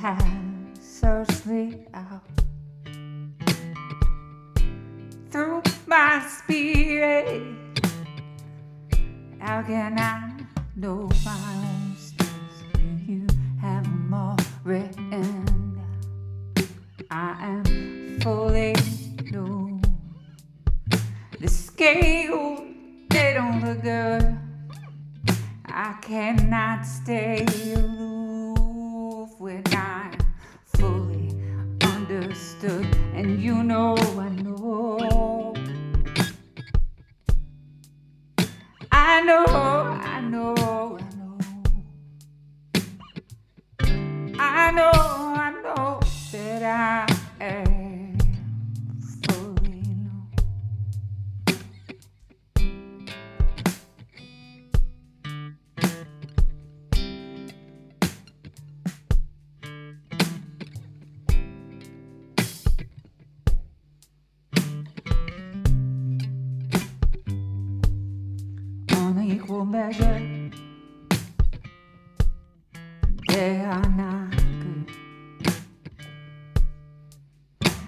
has searched me out through my spirit. How can I know my own steps when you have them all written? I am fully known. The scale they don't look good. I cannot stay aloof when understood, and you know I know. I know, I know, equal measure. They are not good.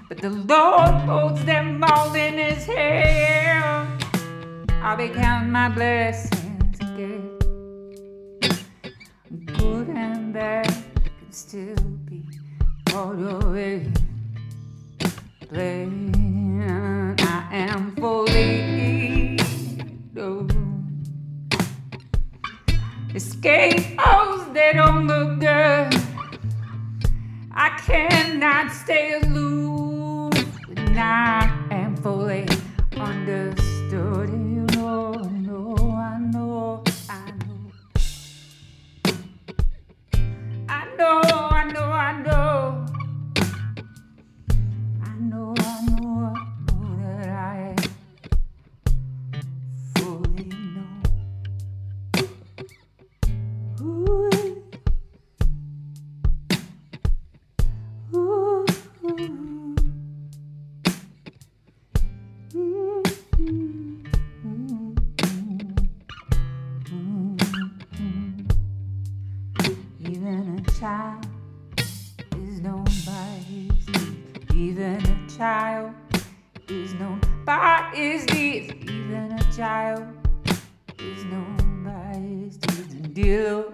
But the Lord holds them all in his hand. I'll be counting my blessings again. Good and bad can still be part of it. Escape those that don't look good. I cannot stay aloof. And Child is known by his deeds. Even a child is known by his deeds. Even a child is known by his deeds. And dear,